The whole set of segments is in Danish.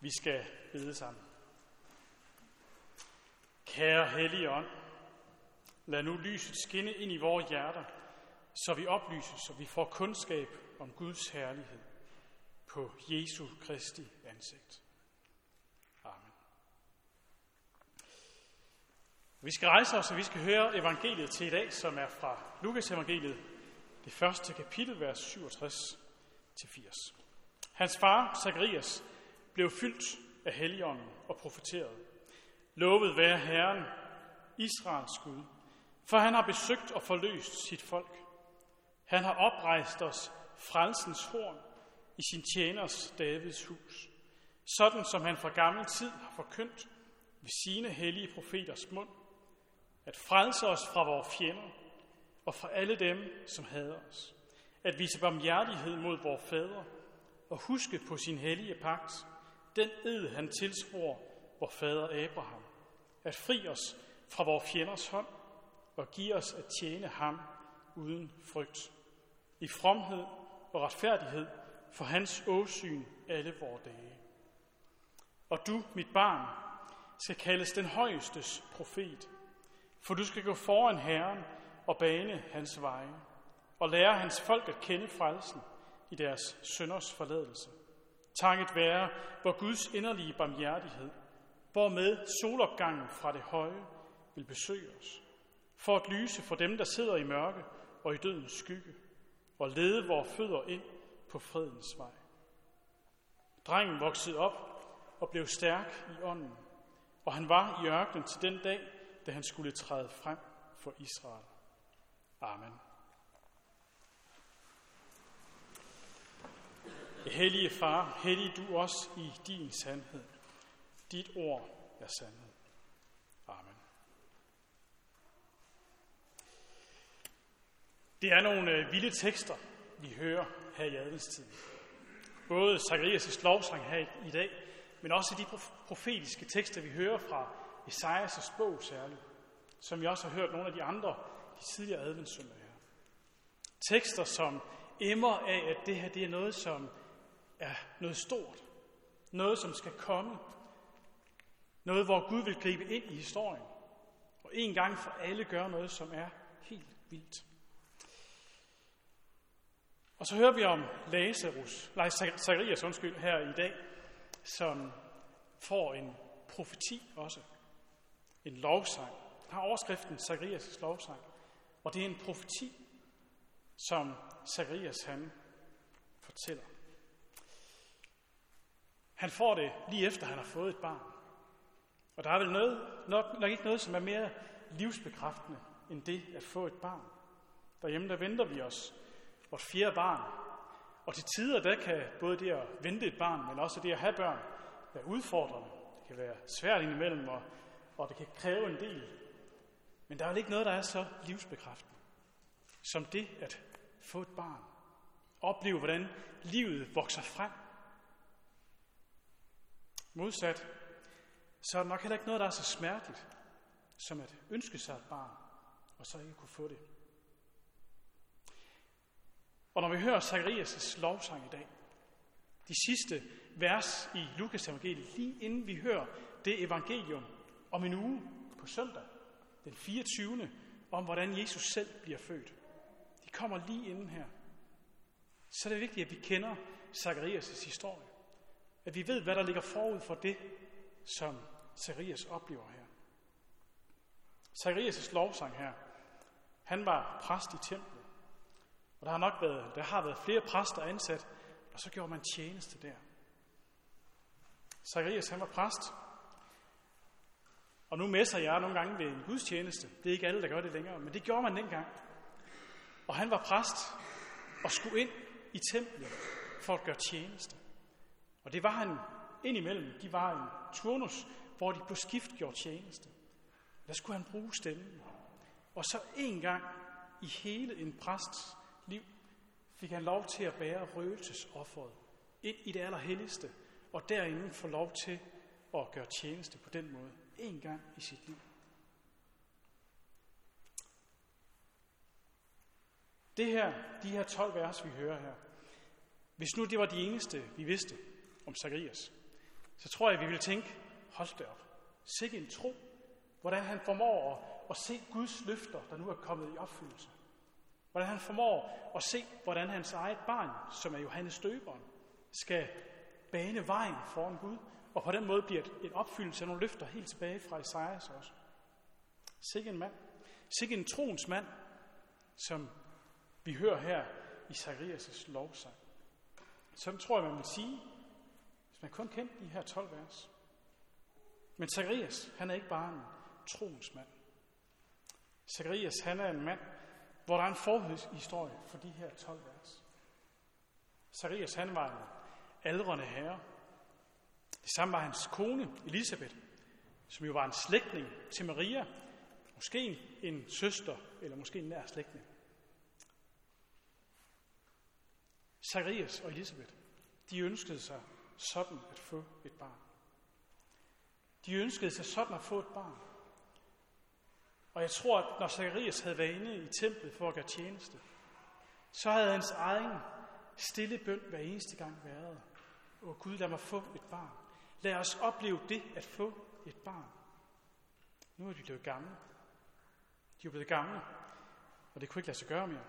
Vi skal bede sammen. Kære Hellige Ånd, lad nu lyset skinne ind i vores hjerter, så vi oplyses så vi får kundskab om Guds herlighed på Jesu Kristi ansigt. Amen. Vi skal rejse os, og vi skal høre evangeliet til i dag, som er fra Lukas evangeliet, det første kapitel, vers 67 til 80. Hans far, Zacharias, blev fyldt af Helligånden og profeterede. Lovet være Herren, Israels Gud, for han har besøgt og forløst sit folk. Han har oprejst os frelsens horn i sin tjeners Davids hus, sådan som han fra gammel tid har forkyndt ved sine hellige profeters mund, at frelse os fra vores fjender og fra alle dem, som hader os, at vise barmhjertighed mod vores fædre og huske på sin hellige pagt, den ed han tilsvor vor fader Abraham, at fri os fra vores fjenders hånd og give os at tjene ham uden frygt, i fromhed og retfærdighed for hans åsyn alle vore dage. Og du, mit barn, skal kaldes den højestes profet, for du skal gå foran Herren og bane hans veje, og lære hans folk at kende frelsen i deres sønders forladelse. Takket være hvor Guds inderlige barmhjertighed, hvormed solopgangen fra det høje vil besøge os, for at lyse for dem, der sidder i mørke og i dødens skygge, og lede vores fødder ind på fredens vej. Drengen voksede op og blev stærk i ånden, og han var i ørkenen til den dag, da han skulle træde frem for Israel. Amen. Hellige Far, hellig du os i din sandhed. Dit ord er sandhed. Amen. Det er nogle øh, vilde tekster, vi hører her i adventstiden. Både Zacharias' lovsang her i dag, men også de profetiske tekster, vi hører fra Esajas' bog særligt, som vi også har hørt nogle af de andre de tidligere adventssøndage her. Tekster, som emmer af, at det her det er noget, som er noget stort. Noget, som skal komme. Noget, hvor Gud vil gribe ind i historien. Og en gang for alle gøre noget, som er helt vildt. Og så hører vi om Lazarus, nej, Zacharias, undskyld, her i dag, som får en profeti også. En lovsang. Der har overskriften Zacharias' lovsang. Og det er en profeti, som Zacharias han fortæller. Han får det lige efter, han har fået et barn. Og der er vel noget, nok, nok ikke noget, som er mere livsbekræftende, end det at få et barn. Derhjemme, der venter vi os vores fjerde barn. Og til tider, der kan både det at vente et barn, men også det at have børn, være udfordrende. Det kan være svært indimellem, og, og det kan kræve en del. Men der er vel ikke noget, der er så livsbekræftende, som det at få et barn. Opleve, hvordan livet vokser frem Modsat, så er der nok heller ikke noget, der er så smerteligt, som at ønske sig et barn, og så ikke kunne få det. Og når vi hører Zacharias' lovsang i dag, de sidste vers i Lukas evangeliet, lige inden vi hører det evangelium om en uge på søndag, den 24. om hvordan Jesus selv bliver født. De kommer lige inden her. Så er det vigtigt, at vi kender Zacharias' historie. At vi ved, hvad der ligger forud for det, som Sarias oplever her. Sarias' lovsang her, han var præst i templet. Og der har nok været, der har været flere præster ansat, og så gjorde man tjeneste der. Zacharias, han var præst. Og nu messer jeg nogle gange ved en gudstjeneste. Det er ikke alle, der gør det længere, men det gjorde man dengang. Og han var præst og skulle ind i templet for at gøre tjeneste. Og det var han indimellem. De var en turnus, hvor de på skift gjorde tjeneste. Der skulle han bruge stemmen. Og så en gang i hele en præsts liv fik han lov til at bære røgelsesofferet ind i det allerhelligste, og derinde få lov til at gøre tjeneste på den måde. En gang i sit liv. Det her, de her 12 vers, vi hører her, hvis nu det var de eneste, vi vidste, om Zacharias, så tror jeg, vi vil tænke, hold da op, sikke en tro, hvordan han formår at, at se Guds løfter, der nu er kommet i opfyldelse. Hvordan han formår at se, hvordan hans eget barn, som er Johannes Døberen, skal bane vejen foran Gud, og på den måde bliver en opfyldelse af nogle løfter helt tilbage fra Isaias også. Sikke en mand. Sikke en troens mand, som vi hører her i Zacharias' lovsang. Sådan tror jeg, man vil sige, man kun kendte de her 12 vers. Men Zacharias, han er ikke bare en troens mand. Zacharias, han er en mand, hvor der er en forhistorie for de her 12 vers. Zacharias, han var en aldrende herre. Det samme var hans kone, Elisabeth, som jo var en slægtning til Maria. Måske en søster, eller måske en nær slægtning. Zacharias og Elisabeth, de ønskede sig sådan at få et barn. De ønskede sig sådan at få et barn. Og jeg tror, at når Zacharias havde været inde i templet for at gøre tjeneste, så havde hans egen stille bøn hver eneste gang været, Åh Gud, lad mig få et barn. Lad os opleve det at få et barn. Nu er de blevet gamle. De er blevet gamle, og det kunne ikke lade sig gøre mere.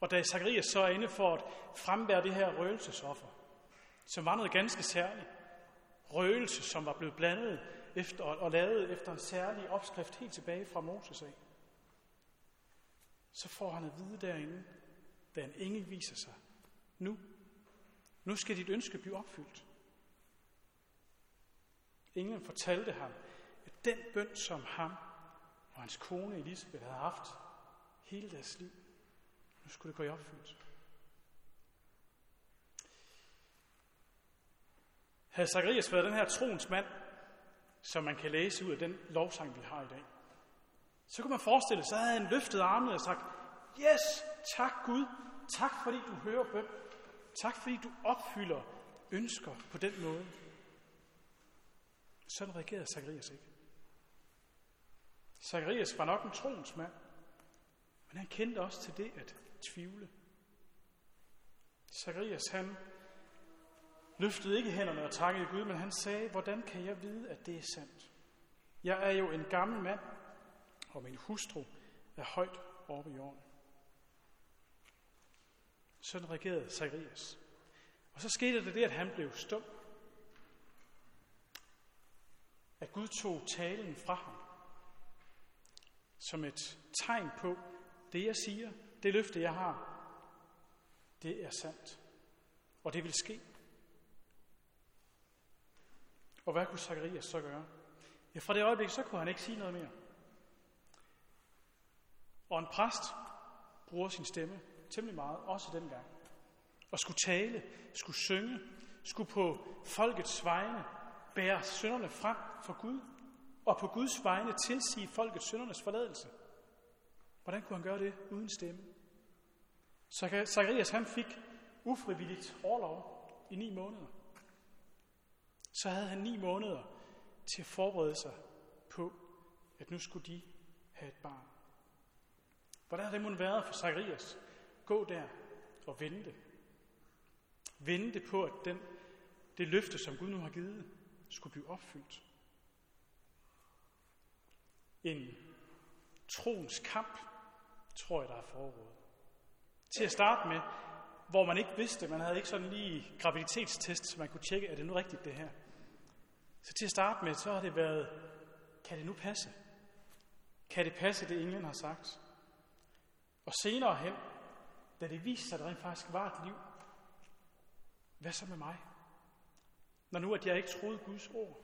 Og da Zacharias så er inde for at frembære det her røgelsesoffer, som var noget ganske særligt, røgelse, som var blevet blandet efter, og lavet efter en særlig opskrift helt tilbage fra Moses af, så får han at vide derinde, da en engel viser sig. Nu. Nu skal dit ønske blive opfyldt. Englen fortalte ham, at den bøn, som ham og hans kone Elisabeth havde haft hele deres liv, nu skulle det gå i opfyldelse. Havde Zacharias været den her troens mand, som man kan læse ud af den lovsang, vi har i dag, så kunne man forestille sig, så havde han løftet armene og sagt, Yes, tak Gud, tak fordi du hører bøn. Tak fordi du opfylder ønsker på den måde. Sådan reagerede Zacharias ikke. Zacharias var nok en troens mand, men han kendte også til det at tvivle. Zacharias, han løftede ikke hænderne og takkede Gud, men han sagde, hvordan kan jeg vide, at det er sandt? Jeg er jo en gammel mand, og min hustru er højt oppe i jorden. Sådan regerede Zacharias. Og så skete der det, at han blev stum. At Gud tog talen fra ham. Som et tegn på, det jeg siger, det løfte jeg har, det er sandt. Og det vil ske. Og hvad kunne Zacharias så gøre? Ja, fra det øjeblik, så kunne han ikke sige noget mere. Og en præst bruger sin stemme temmelig meget, også dengang. Og skulle tale, skulle synge, skulle på folkets vegne bære synderne frem for Gud, og på Guds vegne tilsige folkets syndernes forladelse. Hvordan kunne han gøre det uden stemme? Zacharias han fik ufrivilligt overlov i ni måneder. Så havde han ni måneder til at forberede sig på, at nu skulle de have et barn. Hvordan har det måske været for Zacharias? Gå der og vente. Vente på, at den, det løfte, som Gud nu har givet, skulle blive opfyldt. En troens kamp, tror jeg, der er foregået. Til at starte med, hvor man ikke vidste, man havde ikke sådan lige graviditetstest, så man kunne tjekke, er det nu rigtigt det her? Så til at starte med, så har det været, kan det nu passe? Kan det passe, det englen har sagt? Og senere hen, da det viste sig, at der rent faktisk var et liv, hvad så med mig? Når nu, at jeg ikke troede Guds ord.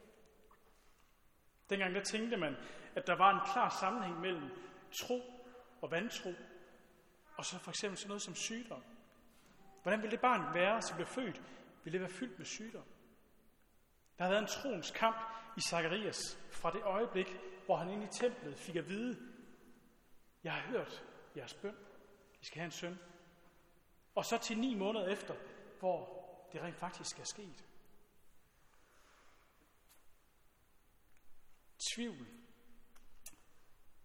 Dengang der tænkte man, at der var en klar sammenhæng mellem tro og vantro, og så for eksempel sådan noget som sygdom. Hvordan ville det barn være, som blev født? Ville det være fyldt med sygdom? Der har været en troens kamp i Zacharias fra det øjeblik, hvor han inde i templet fik at vide, jeg har hørt jeres bøn, I skal have en søn. Og så til ni måneder efter, hvor det rent faktisk er sket. Tvivl.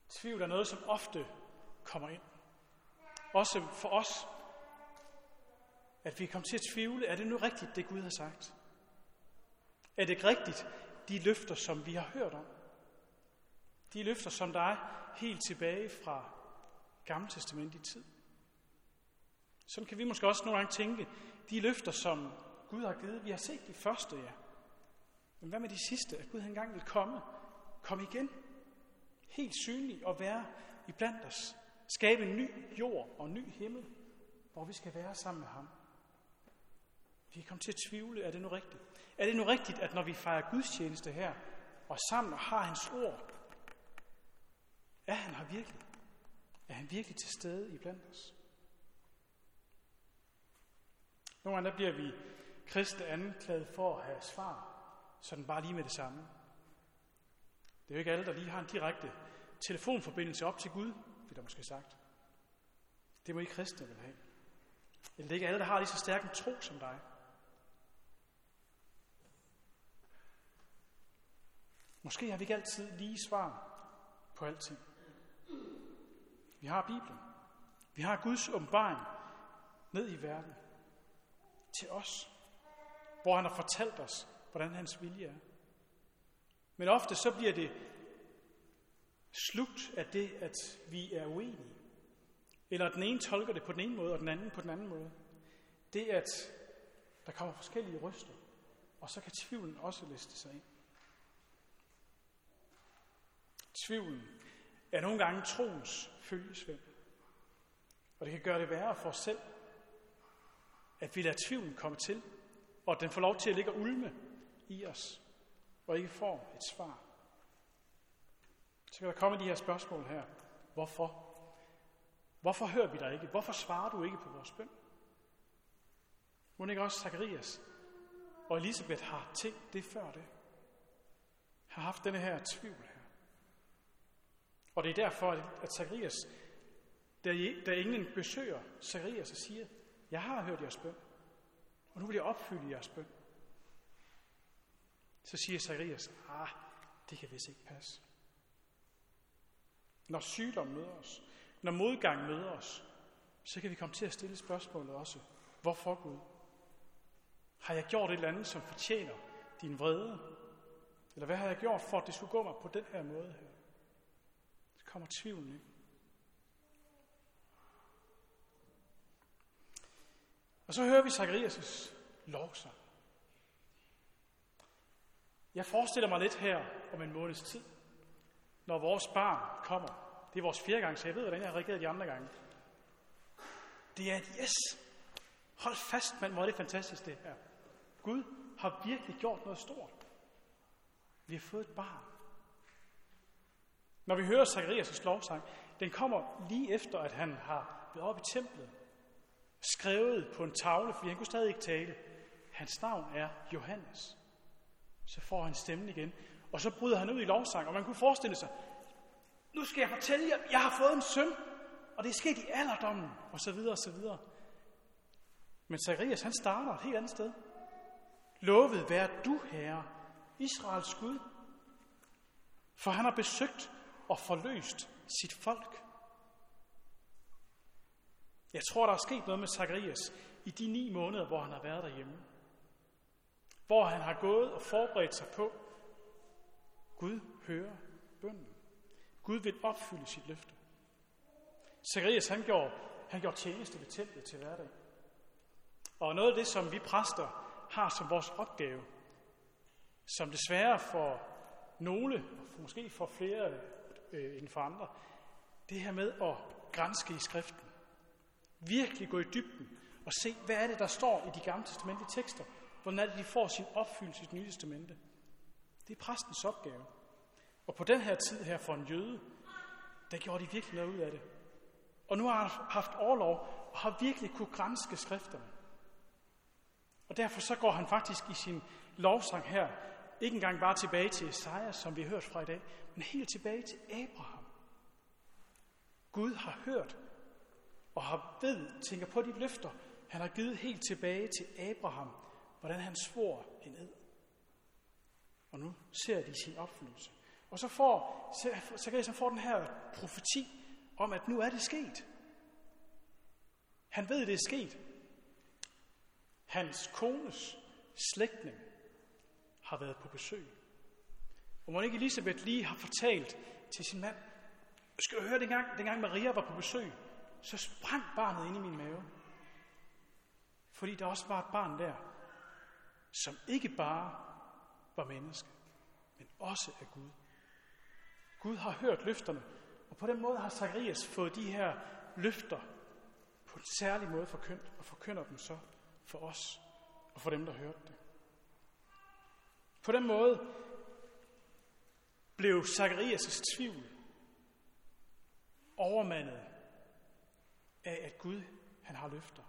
Tvivl er noget, som ofte kommer ind. Også for os. At vi kommer til at tvivle, er det nu rigtigt, det Gud har sagt? Er det rigtigt, de løfter, som vi har hørt om? De løfter, som der er helt tilbage fra Gamle Testament i tid. Sådan kan vi måske også nogle gange tænke, de løfter, som Gud har givet, vi har set de første, ja. Men hvad med de sidste? At Gud engang vil komme, komme igen, helt synlig og være i blandt os. Skabe en ny jord og en ny himmel, hvor vi skal være sammen med ham. Vi er kommet til at tvivle, er det nu rigtigt? Er det nu rigtigt, at når vi fejrer gudstjeneste her, og sammen har hans ord, er han her virkelig? Er han virkelig til stede i blandt os? Nogle gange der bliver vi kristne anklaget for at have svar, sådan bare lige med det samme. Det er jo ikke alle, der lige har en direkte telefonforbindelse op til Gud, bliver der måske sagt. Det må I kristne vil have. Eller det er ikke alle, der har lige så stærk en tro som dig. Måske har vi ikke altid lige svar på alting. Vi har Bibelen. Vi har Guds åbenbaring ned i verden til os, hvor han har fortalt os, hvordan hans vilje er. Men ofte så bliver det slugt af det, at vi er uenige. Eller at den ene tolker det på den ene måde, og den anden på den anden måde. Det at der kommer forskellige ryster, og så kan tvivlen også liste sig ind. Tvivlen er nogle gange troens følgesvend. Og det kan gøre det værre for os selv, at vi lader tvivlen komme til, og at den får lov til at ligge ulme i os, og ikke får et svar. Så kan der komme de her spørgsmål her. Hvorfor? Hvorfor hører vi dig ikke? Hvorfor svarer du ikke på vores bøn? Må ikke også Zacharias og Elisabeth har tænkt det før det? Har haft denne her tvivl her. Og det er derfor, at Zacharias, da, englen besøger Zacharias og siger, jeg har hørt jeres bøn, og nu vil jeg opfylde jeres bøn. Så siger Zacharias, ah, det kan vist ikke passe. Når sygdom møder os, når modgang møder os, så kan vi komme til at stille spørgsmålet også, hvorfor Gud? Har jeg gjort et eller andet, som fortjener din vrede? Eller hvad har jeg gjort for, at det skulle gå mig på den her måde her? Så kommer tvivlen ind. Og så hører vi Zacharias' lovsang. Jeg forestiller mig lidt her om en måneds tid, når vores barn kommer. Det er vores fjerde gang, så jeg ved, hvordan jeg har reageret de andre gange. Det er et yes. Hold fast, mand, hvor er det fantastisk det her. Gud har virkelig gjort noget stort. Vi har fået et barn. Når vi hører Zacharias' lovsang, den kommer lige efter, at han har været oppe i templet skrevet på en tavle, fordi han kunne stadig ikke tale. Hans navn er Johannes. Så får han stemmen igen, og så bryder han ud i lovsang, og man kunne forestille sig, nu skal jeg fortælle jer, jeg har fået en søn, og det er sket i alderdommen, og så videre, og så videre. Men Zacharias, han starter et helt andet sted. Lovet være du, Herre, Israels Gud, for han har besøgt og forløst sit folk. Jeg tror, der er sket noget med Zacharias i de ni måneder, hvor han har været derhjemme. Hvor han har gået og forberedt sig på, Gud hører bønden. Gud vil opfylde sit løfte. Zacharias, han gjorde, han gjorde tjeneste ved templet til hverdag. Og noget af det, som vi præster har som vores opgave, som desværre for nogle, og måske for flere øh, end for andre, det her med at grænske i skriften. Virkelig gå i dybden og se, hvad er det, der står i de gamle testamentlige tekster? Hvordan er det, de får sin opfyldelse i det nye testamente? Det er præstens opgave. Og på den her tid her for en jøde, der gjorde de virkelig noget ud af det. Og nu har han haft overlov og har virkelig kunne grænske skrifterne. Og derfor så går han faktisk i sin lovsang her, ikke engang bare tilbage til Esajas, som vi har hørt fra i dag, men helt tilbage til Abraham. Gud har hørt og har ved, tænker på de løfter, han har givet helt tilbage til Abraham, hvordan han svor en ed. Og nu ser de sin opfyldelse. Og så får, så, så får den her profeti om, at nu er det sket. Han ved, det er sket. hans kones slægtning har været på besøg. Og må ikke Elisabeth lige har fortalt til sin mand, skal du høre, dengang, dengang Maria var på besøg, så sprang barnet ind i min mave. Fordi der også var et barn der, som ikke bare var menneske, men også af Gud. Gud har hørt løfterne, og på den måde har Zacharias fået de her løfter på en særlig måde forkyndt, og forkynder dem så for os og for dem, der hørte det. På den måde blev Zacharias' tvivl overmandet af, at Gud han har løfter,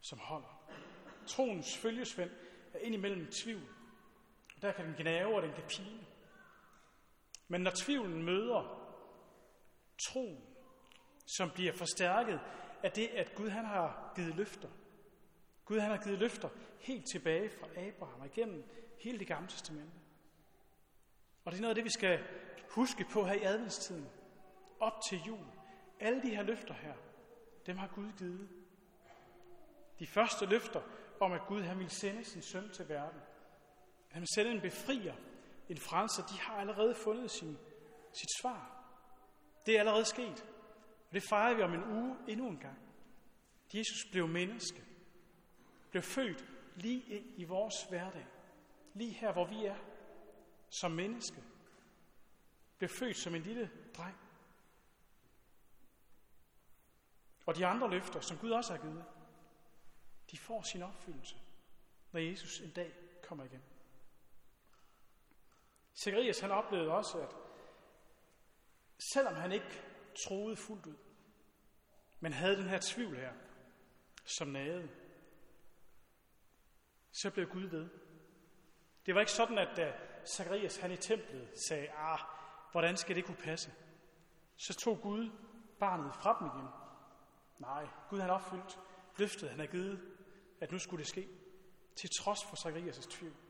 som holder. Troens følgesvend er indimellem tvivl. Og der kan den gnave, og den kan pine. Men når tvivlen møder troen, som bliver forstærket af det, at Gud han har givet løfter. Gud han har givet løfter helt tilbage fra Abraham og igennem hele det gamle testamente. Og det er noget af det, vi skal huske på her i adventstiden. Op til jul. Alle de her løfter her, dem har Gud givet. De første løfter om, at Gud han vil sende sin søn til verden. Han ville sende en befrier, en frelser, de har allerede fundet sin, sit svar. Det er allerede sket. Og det fejrer vi om en uge endnu en gang. Jesus blev menneske. Blev født lige ind i vores hverdag. Lige her, hvor vi er. Som menneske. Blev født som en lille dreng. Og de andre løfter, som Gud også har givet, de får sin opfyldelse, når Jesus en dag kommer igen. Zacharias han oplevede også, at selvom han ikke troede fuldt ud, men havde den her tvivl her, som nagede, så blev Gud ved. Det var ikke sådan, at da Zacharias han i templet sagde, ah, hvordan skal det kunne passe? Så tog Gud barnet fra dem igen. Nej, Gud han opfyldt løftet, han havde givet, at nu skulle det ske, til trods for Zacharias' tvivl.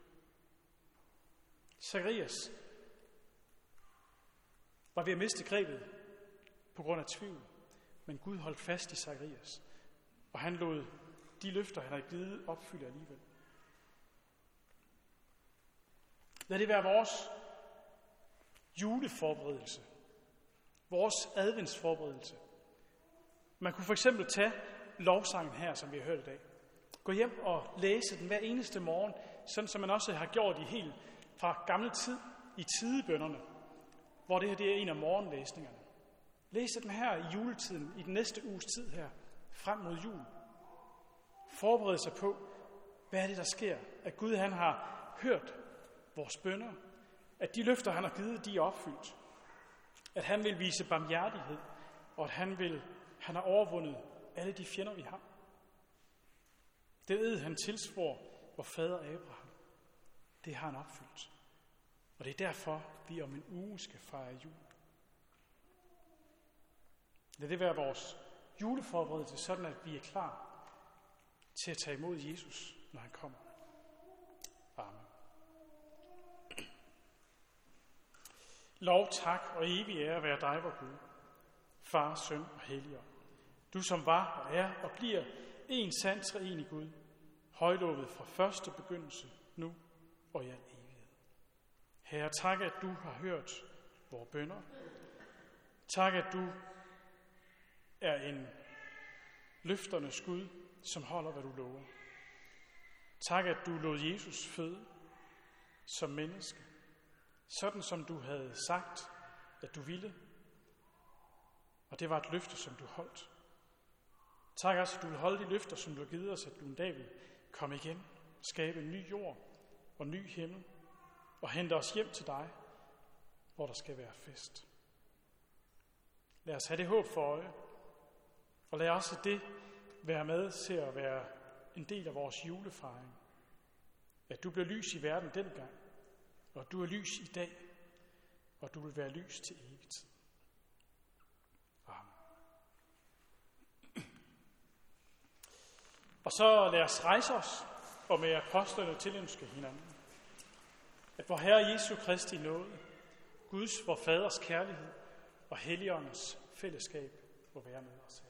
Zacharias var ved at miste grebet på grund af tvivl, men Gud holdt fast i Zacharias, og han lod de løfter, han havde givet, opfylde alligevel. Lad det være vores juleforberedelse, vores adventsforberedelse. Man kunne for eksempel tage lovsangen her, som vi har hørt i dag. Gå hjem og læse den hver eneste morgen, sådan som man også har gjort i helt fra gamle tid i tidebønderne, hvor det her det er en af morgenlæsningerne. Læs den her i juletiden, i den næste uges tid her, frem mod jul. Forbered sig på, hvad er det, der sker? At Gud han har hørt vores bønder, at de løfter, han har givet, de er opfyldt. At han vil vise barmhjertighed, og at han, vil, han har overvundet alle de fjender, vi har. Det ed, han tilsvor vor fader Abraham, det har han opfyldt. Og det er derfor, vi om en uge skal fejre jul. Lad det være vores juleforberedelse, sådan at vi er klar til at tage imod Jesus, når han kommer. Amen. Lov, tak og evig ære være dig, vor Gud, Far, Søn og Helligånd. Du som var og er og bliver en sand i Gud, højlovet fra første begyndelse, nu og i al evighed. Herre, tak, at du har hørt vores bønder. Tak, at du er en løfternes Gud, som holder, hvad du lover. Tak, at du lod Jesus føde som menneske, sådan som du havde sagt, at du ville. Og det var et løfte, som du holdt. Tak også, at du vil holde de løfter, som du har givet os, at du en dag vil komme igen, skabe en ny jord og ny himmel, og hente os hjem til dig, hvor der skal være fest. Lad os have det håb for øje, og lad også det være med til at være en del af vores julefejring. At du blev lys i verden dengang, og du er lys i dag, og du vil være lys til evigt tid. Amen. Og så lad os rejse os og med apostlene tilønske hinanden. At vor Herre Jesu Kristi nåde, Guds, vor Faders kærlighed og Helligåndens fællesskab må være med os